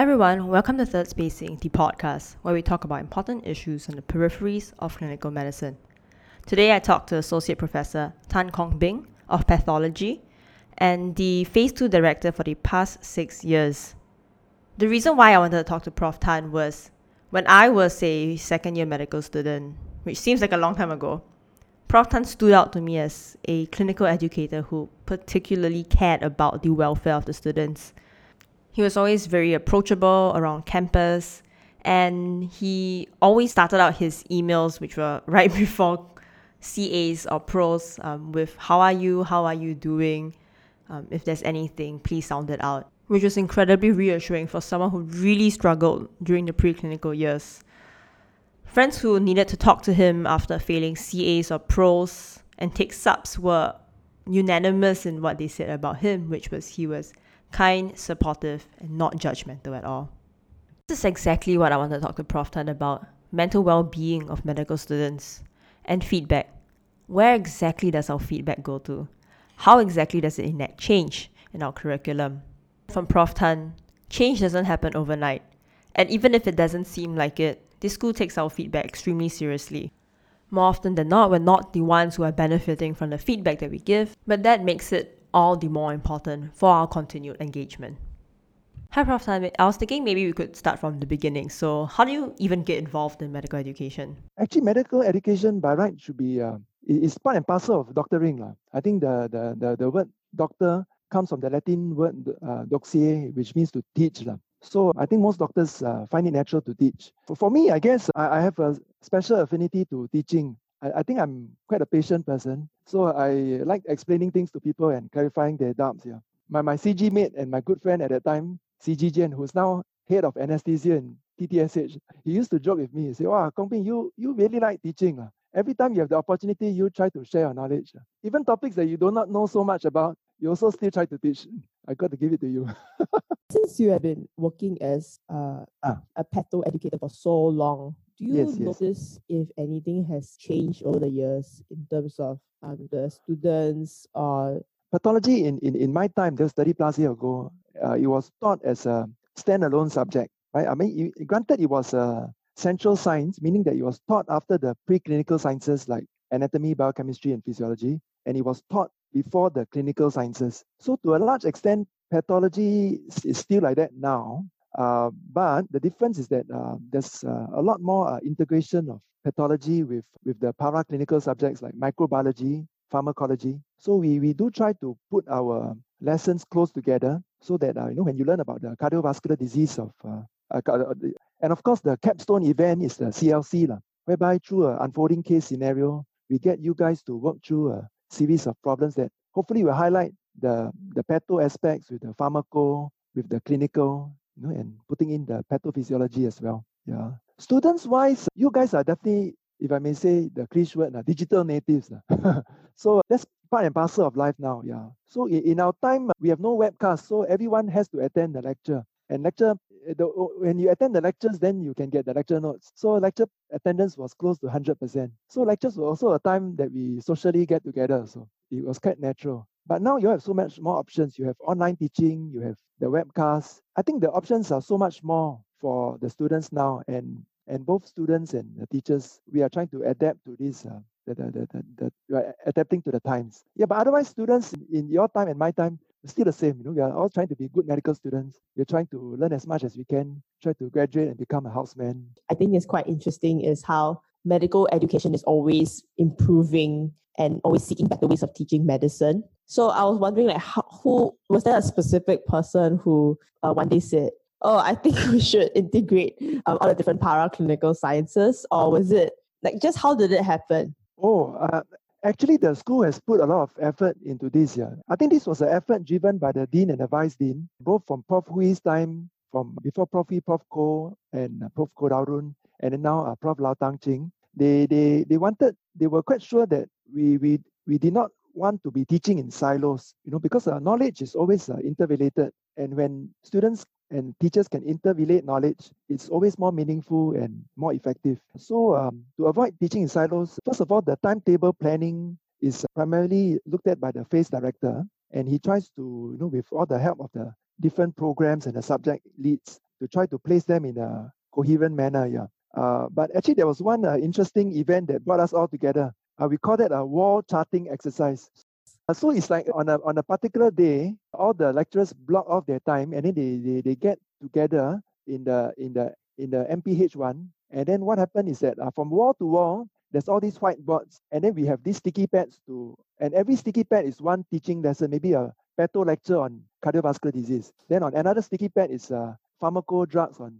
Hi everyone, welcome to Third Spacing, the podcast where we talk about important issues on the peripheries of clinical medicine. Today I talk to Associate Professor Tan Kong Bing of Pathology and the Phase 2 Director for the past six years. The reason why I wanted to talk to Prof. Tan was when I was a second year medical student, which seems like a long time ago, Prof. Tan stood out to me as a clinical educator who particularly cared about the welfare of the students. He was always very approachable around campus, and he always started out his emails, which were right before CAs or pros, um, with How are you? How are you doing? Um, if there's anything, please sound it out, which was incredibly reassuring for someone who really struggled during the preclinical years. Friends who needed to talk to him after failing CAs or pros and take subs were unanimous in what they said about him, which was he was kind, supportive, and not judgmental at all. This is exactly what I want to talk to Prof. Tan about mental well being of medical students and feedback. Where exactly does our feedback go to? How exactly does it enact change in our curriculum? From Prof. Tan, change doesn't happen overnight. And even if it doesn't seem like it, this school takes our feedback extremely seriously. More often than not, we're not the ones who are benefiting from the feedback that we give, but that makes it all the more important for our continued engagement. Hi, Prof. Tan. I was thinking maybe we could start from the beginning. So, how do you even get involved in medical education? Actually, medical education by right should be uh, is part and parcel of doctoring. La. I think the, the, the, the word doctor comes from the Latin word uh, which means to teach. La. So I think most doctors uh, find it natural to teach. For, for me, I guess I, I have a special affinity to teaching. I, I, think I'm quite a patient person. So I like explaining things to people and clarifying their doubts. Yeah. My, my CG mate and my good friend at that time, CG Jen, who's now head of anesthesia in TTSH, he used to joke with me. He said, Wow, Kong Bing, you, you really like teaching. Uh. Every time you have the opportunity, you try to share your knowledge. Even topics that you do not know so much about, you also still try to teach. I got to give it to you. Since you have been working as uh, ah. a patho educator for so long, do you yes, notice yes. if anything has changed over the years in terms of um, the students or pathology in, in, in my time, just 30 plus years ago, uh, it was taught as a standalone subject, right? I mean, granted, it was a central science, meaning that it was taught after the preclinical sciences like anatomy, biochemistry, and physiology, and it was taught before the clinical sciences. So, to a large extent, pathology is still like that now. Uh, but the difference is that uh, there's uh, a lot more uh, integration of pathology with, with the paraclinical subjects like microbiology, pharmacology. So we, we do try to put our lessons close together so that uh, you know when you learn about the cardiovascular disease of and of course the capstone event is the CLC la, whereby through an unfolding case scenario we get you guys to work through a series of problems that hopefully will highlight the the patho aspects with the pharmaco with the clinical you know, and putting in the pathophysiology as well. Yeah. Students wise, you guys are definitely, if I may say the cliche word, uh, digital natives. Uh. so that's part and parcel of life now. Yeah. So in, our time, we have no webcast, so everyone has to attend the lecture. And lecture, eh, the, when you attend the lectures, then you can get the lecture notes. So lecture attendance was close to 100%. So lectures were also a time that we socially get together. So it was quite natural. But now you have so much more options. You have online teaching, you have the webcast. I think the options are so much more for the students now, and and both students and the teachers, we are trying to adapt to this. Uh, the, the, the, the, the adapting to the times. Yeah, but otherwise, students in your time and my time, still the same. You know, we are all trying to be good medical students. We're trying to learn as much as we can, try to graduate and become a houseman. I think it's quite interesting is how medical education is always improving and always seeking better ways of teaching medicine. So I was wondering, like, how, who was there a specific person who uh, one day said, "Oh, I think we should integrate um, all the different paraclinical sciences," or was it like just how did it happen? Oh, uh, actually, the school has put a lot of effort into this. Yeah, I think this was an effort driven by the dean and the vice dean, both from Prof. Hui's time, from before Prof. Hui, Prof. Ko, and uh, Prof. Koh Dow Rhoon, and then now uh, Prof. Lau Tang Ching. They, they, they wanted, they were quite sure that we, we, we did not want to be teaching in silos, you know, because uh, knowledge is always uh, interrelated. And when students and teachers can interrelate knowledge, it's always more meaningful and more effective. So um, to avoid teaching in silos, first of all, the timetable planning is primarily looked at by the phase director, and he tries to, you know, with all the help of the different programs and the subject leads, to try to place them in a coherent manner. Yeah. Uh, but actually, there was one uh, interesting event that brought us all together. Uh, we call it a wall charting exercise. Uh, so it's like on a on a particular day, all the lecturers block off their time, and then they, they, they get together in the in the in the MPH one. And then what happened is that uh, from wall to wall, there's all these whiteboards, and then we have these sticky pads to, and every sticky pad is one teaching lesson, maybe a patho lecture on cardiovascular disease. Then on another sticky pad is uh, pharmaco drugs on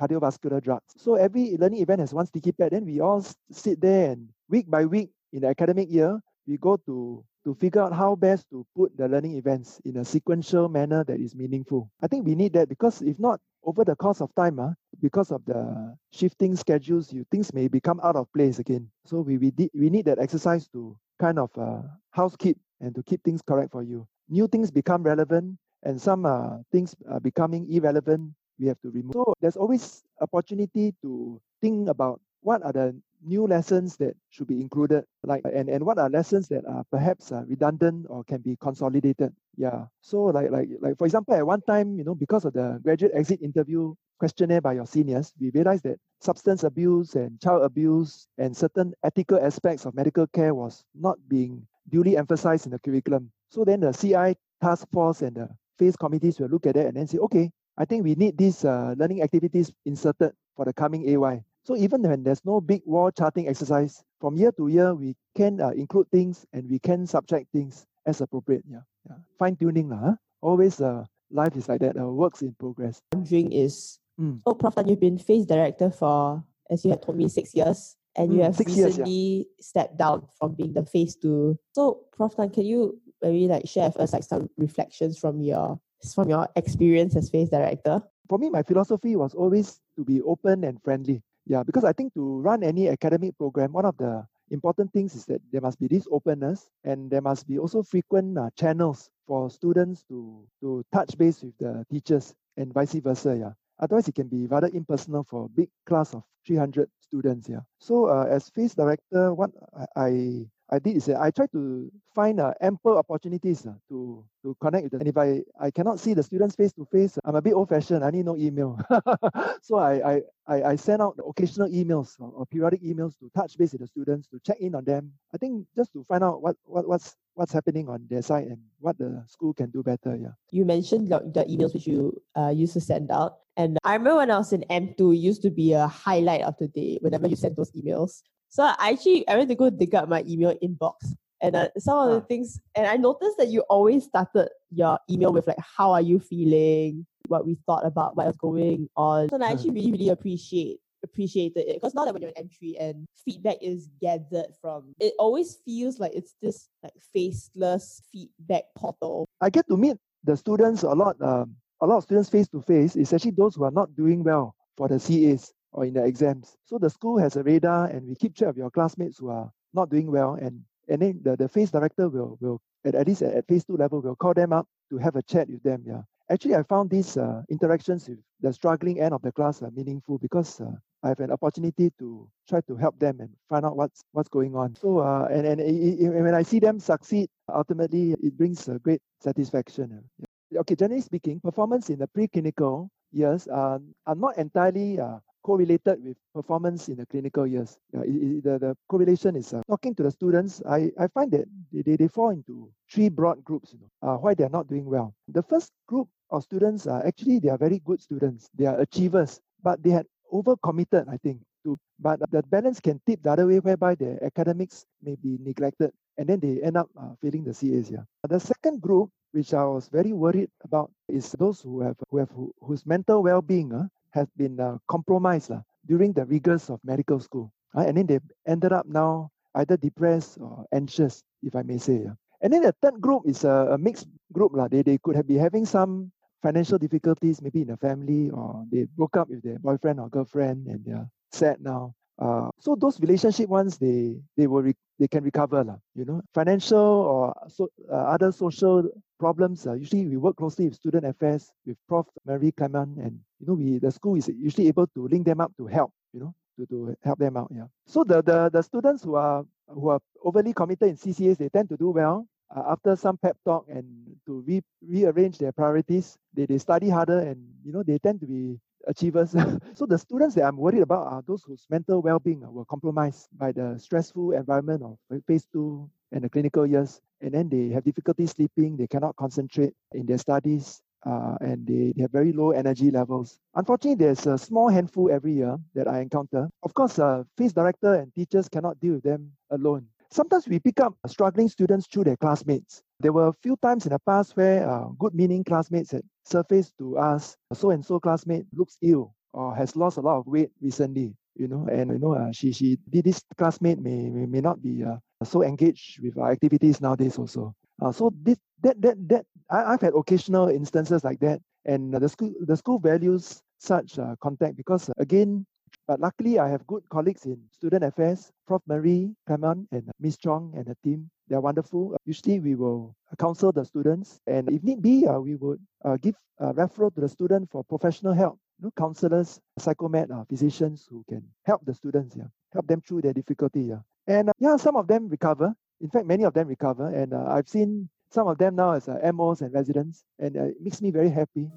cardiovascular drugs. So every learning event has one sticky pad. Then we all sit there and week by week in the academic year, we go to to figure out how best to put the learning events in a sequential manner that is meaningful. I think we need that because if not, over the course of time, uh, because of the shifting schedules, you things may become out of place again. So we we, did, we need that exercise to kind of uh, housekeep and to keep things correct for you. New things become relevant, and some uh, things are becoming irrelevant. We have to remove. So there's always opportunity to think about what are the new lessons that should be included like and, and what are lessons that are perhaps uh, redundant or can be consolidated? Yeah. So like like like for example at one time you know because of the graduate exit interview questionnaire by your seniors we realized that substance abuse and child abuse and certain ethical aspects of medical care was not being duly emphasized in the curriculum. So then the ci task force and the phase committees will look at it and then say okay i think we need these uh, learning activities inserted for the coming ay so even when there's no big wall charting exercise, from year to year, we can uh, include things and we can subtract things as appropriate. Yeah, yeah. fine tuning lah. Huh? Always, uh, life is like that. Uh, works in progress. Wondering is, mm. oh, Prof. Tan, you've been phase director for, as you had told me, six years, and you mm, have recently years, yeah. stepped down from being the phase two. So, Prof. Tan, can you maybe like share with us like some reflections from your from your experience as phase director? For me, my philosophy was always to be open and friendly. Yeah, because I think to run any academic program, one of the important things is that there must be this openness and there must be also frequent uh, channels for students to, to touch base with the teachers and vice versa. Yeah. Otherwise, it can be rather impersonal for a big class of 300 students. Yeah. So, uh, as phase director, what I I did is I try to find uh, ample opportunities uh, to to connect with them. And if I, I cannot see the students face to face, I'm a bit old fashioned. I need no email. so I, I, I, I send out occasional emails or, or, periodic emails to touch base with the students, to check in on them. I think just to find out what, what what's what's happening on their side and what the school can do better. Yeah. You mentioned the, the emails which you uh, used to send out. And I remember when I was in M2, used to be a highlight of the day whenever you sent those emails. So I actually I went to go dig up my email inbox and uh, some of the things and I noticed that you always started your email with like how are you feeling, what we thought about what was going on. And I actually really really appreciate appreciated it because now that when you're in M3 and feedback is gathered from it always feels like it's this like faceless feedback portal. I get to meet the students a lot um, a lot of students face to face, especially those who are not doing well for the CAs or in the exams. So the school has a radar and we keep track of your classmates who are not doing well and and then the, the phase director will will at, at least at, at phase two level will call them up to have a chat with them. Yeah. Actually I found these uh, interactions with the struggling end of the class are meaningful because uh, I have an opportunity to try to help them and find out what's what's going on. So uh, and and when I see them succeed, ultimately it brings a great satisfaction. Yeah. Okay, generally speaking, performance in the preclinical years are, are not entirely uh, correlated with performance in the clinical years. Yeah, it, it, the, the correlation is uh, talking to the students. I, I find that they, they, they fall into three broad groups, you know, uh, why they're not doing well. The first group of students are actually, they are very good students. They are achievers, but they had overcommitted, I think. To, but the balance can tip the other way, whereby their academics may be neglected, and then they end up uh, failing the CAs. Yeah. The second group which I was very worried about is those who have who have who, whose mental well-being uh, has been uh, compromised uh, during the rigors of medical school. Uh, and then they ended up now either depressed or anxious, if I may say. And then the third group is a, a mixed group. Uh, they, they could have been having some financial difficulties, maybe in the family, or they broke up with their boyfriend or girlfriend and they're sad now. Uh, so those relationship ones, they they will re- they can recover, lah. You know, financial or so, uh, other social problems. Uh, usually, we work closely with student affairs with Prof. Marie Clement, and you know, we the school is usually able to link them up to help. You know, to, to help them out. Yeah. So the, the the students who are who are overly committed in CCAs, they tend to do well. Uh, after some pep talk and to re- rearrange their priorities, they, they study harder and you know they tend to be achievers. so the students that I'm worried about are those whose mental well-being were compromised by the stressful environment of phase two and the clinical years. And then they have difficulty sleeping, they cannot concentrate in their studies, uh, and they, they have very low energy levels. Unfortunately, there's a small handful every year that I encounter. Of course, uh, phase director and teachers cannot deal with them alone. Sometimes we pick up struggling students through their classmates. There were a few times in the past where uh, good meaning classmates had surfaced to us, so and so classmate looks ill or has lost a lot of weight recently, you know, and you know, uh, she she this classmate may may, not be uh, so engaged with our activities nowadays also. Uh, so this that that that I, have had occasional instances like that, and the school the school values such uh, contact because again but luckily, I have good colleagues in student affairs, Prof. Marie Clement and Miss Chong and her team. They're wonderful. Usually, we will counsel the students, and if need be, uh, we would uh, give a referral to the student for professional help. You know, counselors, psychomed, uh, physicians who can help the students, yeah, help them through their difficulty. Yeah. And uh, yeah, some of them recover. In fact, many of them recover, and uh, I've seen some of them now as uh, MOs and residents, and uh, it makes me very happy.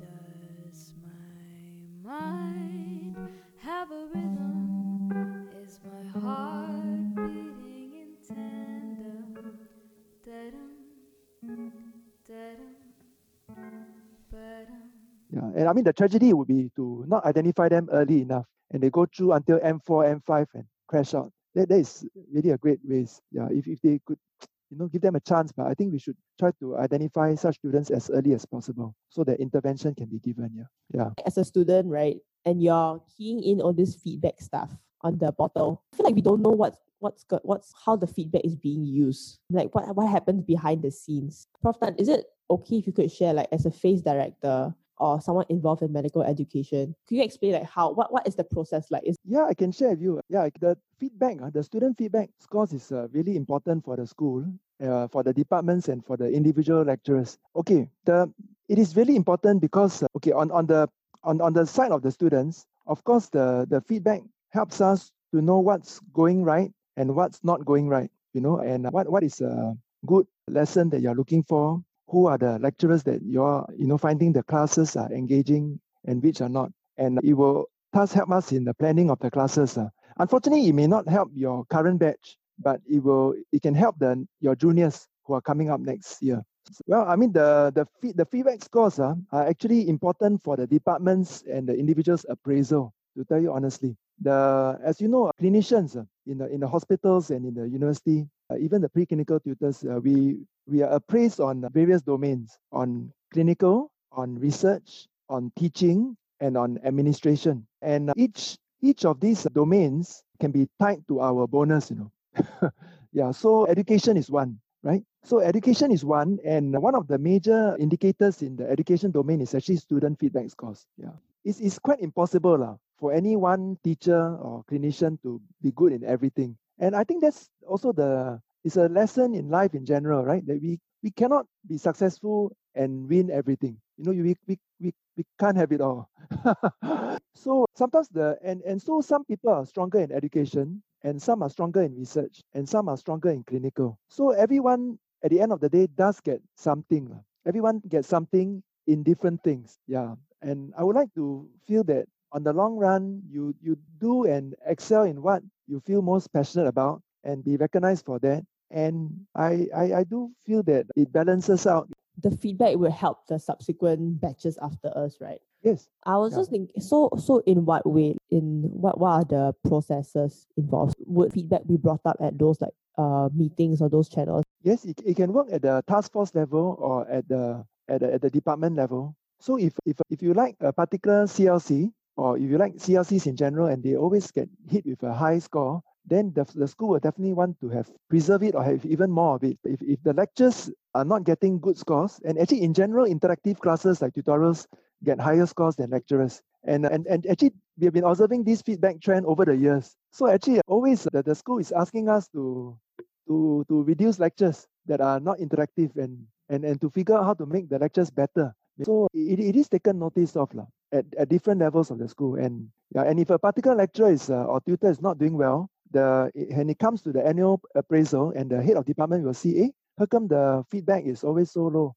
Does my mind have a rhythm? And I mean the tragedy would be to not identify them early enough, and they go through until M4, M5, and crash out. That, that is really a great waste. Yeah, if, if they could you know, give them a chance. But I think we should try to identify such students as early as possible so that intervention can be given. Yeah. Yeah. As a student, right, and you're keying in all this feedback stuff on the portal, I feel like we don't know what's what's got what's how the feedback is being used. Like what what happens behind the scenes. Prof Tan, is it okay if you could share like as a phase director or someone involved in medical education. Could you explain like how what, what is the process like? Is yeah, I can share with you. Yeah, the feedback, uh, the student feedback scores is uh, really important for the school, uh, for the departments, and for the individual lecturers. Okay, the it is really important because uh, okay on on the on on the side of the students, of course the the feedback helps us to know what's going right and what's not going right. You know, and what what is a good lesson that you're looking for who are the lecturers that you're you know finding the classes are engaging and which are not. And it will thus help us in the planning of the classes uh. unfortunately it may not help your current batch but it will it can help the your juniors who are coming up next year. Well i mean the the, fee, the feedback scores uh, are actually important for the departments and the individuals appraisal to tell you honestly. The as you know clinicians uh, in the in the hospitals and in the university Uh, even the preclinical tutors uh, we we are appraised on uh, various domains on clinical, on research, on teaching, and on administration. And uh, each each of these domains can be tied to our bonus, you know. yeah, so education is one, right? So education is one, and one of the major indicators in the education domain is actually student feedback scores. Yeah, it's, it's quite impossible lah, for any one teacher or clinician to be good in everything. And I think that's also the it's a lesson in life in general, right? That we we cannot be successful and win everything. You know, we we we, we can't have it all. so sometimes the and and so some people are stronger in education and some are stronger in research and some are stronger in clinical. So everyone at the end of the day does get something. Everyone gets something in different things. Yeah. And I would like to feel that on the long run, you you do and excel in what you feel most passionate about and be recognized for that. And I, I, I do feel that it balances out. The feedback will help the subsequent batches after us, right? Yes. I was yeah. just thinking, so so in what way, in what what are the processes involved? Would feedback be brought up at those like uh meetings or those channels? Yes, it, it can work at the task force level or at the at the, at the department level. So if if if you like a particular CLC or if you like CLCs in general and they always get hit with a high score, then the, the school will definitely want to have preserve it or have even more of it. If, if the lectures are not getting good scores, and actually in general, interactive classes like tutorials get higher scores than lecturers. And, and, and actually, we have been observing this feedback trend over the years. So actually, always the, the school is asking us to, to, to reduce lectures that are not interactive and, and, and to figure out how to make the lectures better. So it, it is taken notice of la, at, at different levels of the school. And yeah, and if a particular lecturer is uh, or tutor is not doing well, the when it comes to the annual appraisal and the head of department will see, eh, how come the feedback is always so low?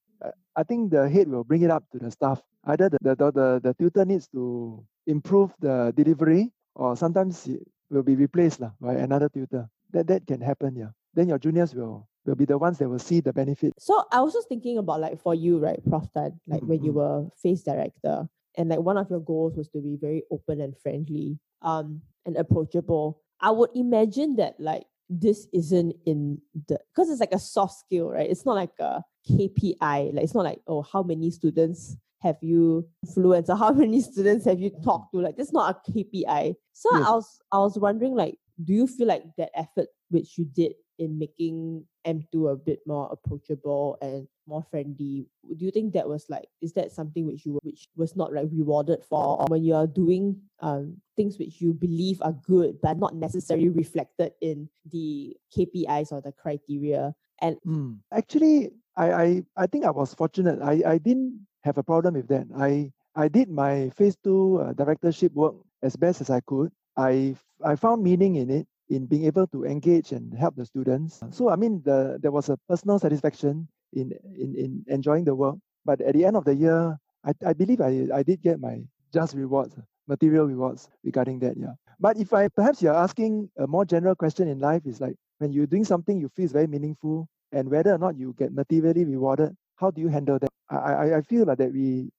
I think the head will bring it up to the staff. Either the, the, the, the tutor needs to improve the delivery or sometimes it will be replaced lah, by another tutor. That, that can happen, yeah. Then your juniors will will be the ones that will see the benefit. So I was just thinking about like for you, right, Prof Tan, like mm-hmm. when you mm-hmm. were phase director, and like one of your goals was to be very open and friendly, um, and approachable. I would imagine that like this isn't in the because it's like a soft skill, right? It's not like a KPI. Like it's not like oh how many students have you influenced or how many students have you talked to? Like it's not a KPI. So yes. I was I was wondering like do you feel like that effort which you did in making M2 a bit more approachable and more friendly. Do you think that was like is that something which you which was not like rewarded for or when you are doing um things which you believe are good but not necessarily reflected in the KPIs or the criteria? And mm. actually I, I I think I was fortunate. I, I didn't have a problem with that. I I did my phase two uh, directorship work as best as I could. I I found meaning in it in being able to engage and help the students. So I mean, the there was a personal satisfaction in in, in enjoying the work. But at the end of the year, I, I believe I, I did get my just rewards, material rewards regarding that. Yeah. But if I perhaps you're asking a more general question in life is like when you're doing something you feel is very meaningful and whether or not you get materially rewarded, how do you handle that? I, I, I feel like that we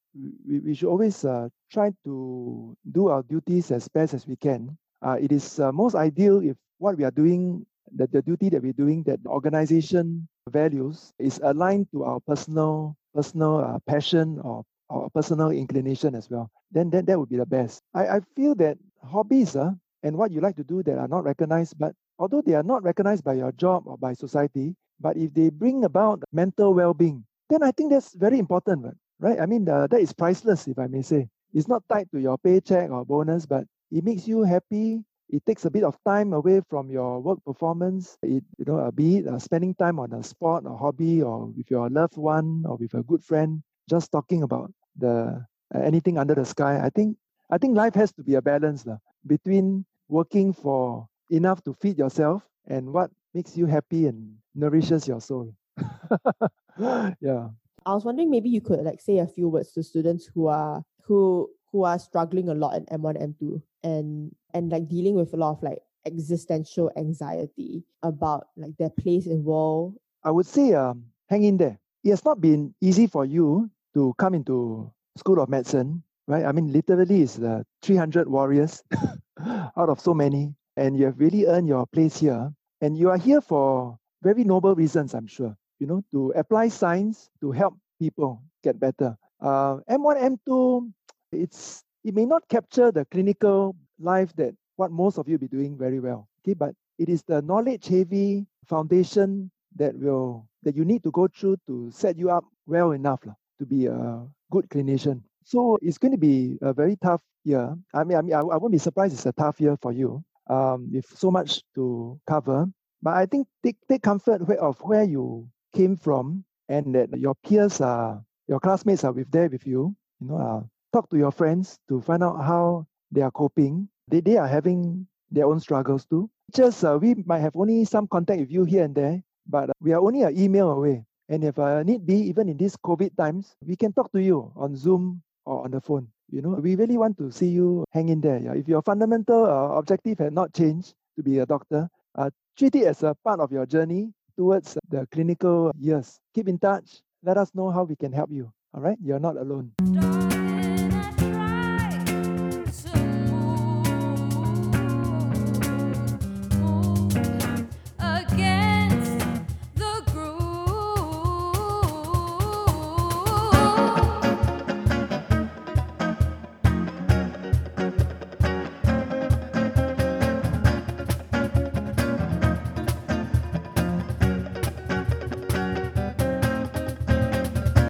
we, we should always uh, try to do our duties as best as we can uh, it is uh, most ideal if what we are doing, the, the duty that we're doing, that the organization values is aligned to our personal personal uh, passion or, or personal inclination as well. Then, then that would be the best. I, I feel that hobbies uh, and what you like to do that are not recognized, but although they are not recognized by your job or by society, but if they bring about mental well-being, then I think that's very important, right? I mean, that is priceless, if I may say. It's not tied to your paycheck or bonus, but it makes you happy it takes a bit of time away from your work performance it you know be it uh, spending time on a sport or hobby or with your loved one or with a good friend just talking about the uh, anything under the sky. I think i think life has to be a balance uh, between working for enough to feed yourself and what makes you happy and nourishes your soul. Yeah. I was wondering maybe you could like say a few words to students who are who who are struggling a lot in M1, M2 and and like dealing with a lot of like existential anxiety about like their place in world. I would say um, hang in there. It has not been easy for you to come into School of Medicine, right? I mean, literally, it's the 300 warriors out of so many, and you have really earned your place here. And you are here for very noble reasons, I'm sure. You know, to apply science to help people get better. Uh, M1, M2, it's it may not capture the clinical life that what most of you be doing very well. Okay, but it is the knowledge heavy foundation that will that you need to go through to set you up well enough lah, to be a good clinician. So it's going to be a very tough year. I mean, I mean, I, I won't be surprised it's a tough year for you um, with so much to cover. But I think take, take comfort of where you came from and that your peers are, your classmates are with there with you. You know, uh, talk to your friends to find out how they are coping. They, they are having their own struggles too. Just uh, we might have only some contact with you here and there, but uh, we are only an email away. And if uh, need be, even in these COVID times, we can talk to you on Zoom or on the phone. You know, we really want to see you hang in there. Yeah? If your fundamental uh, objective had not changed to be a doctor, uh, treat it as a part of your journey towards the clinical years. Keep in touch. Let us know how we can help you. All right, you're not alone.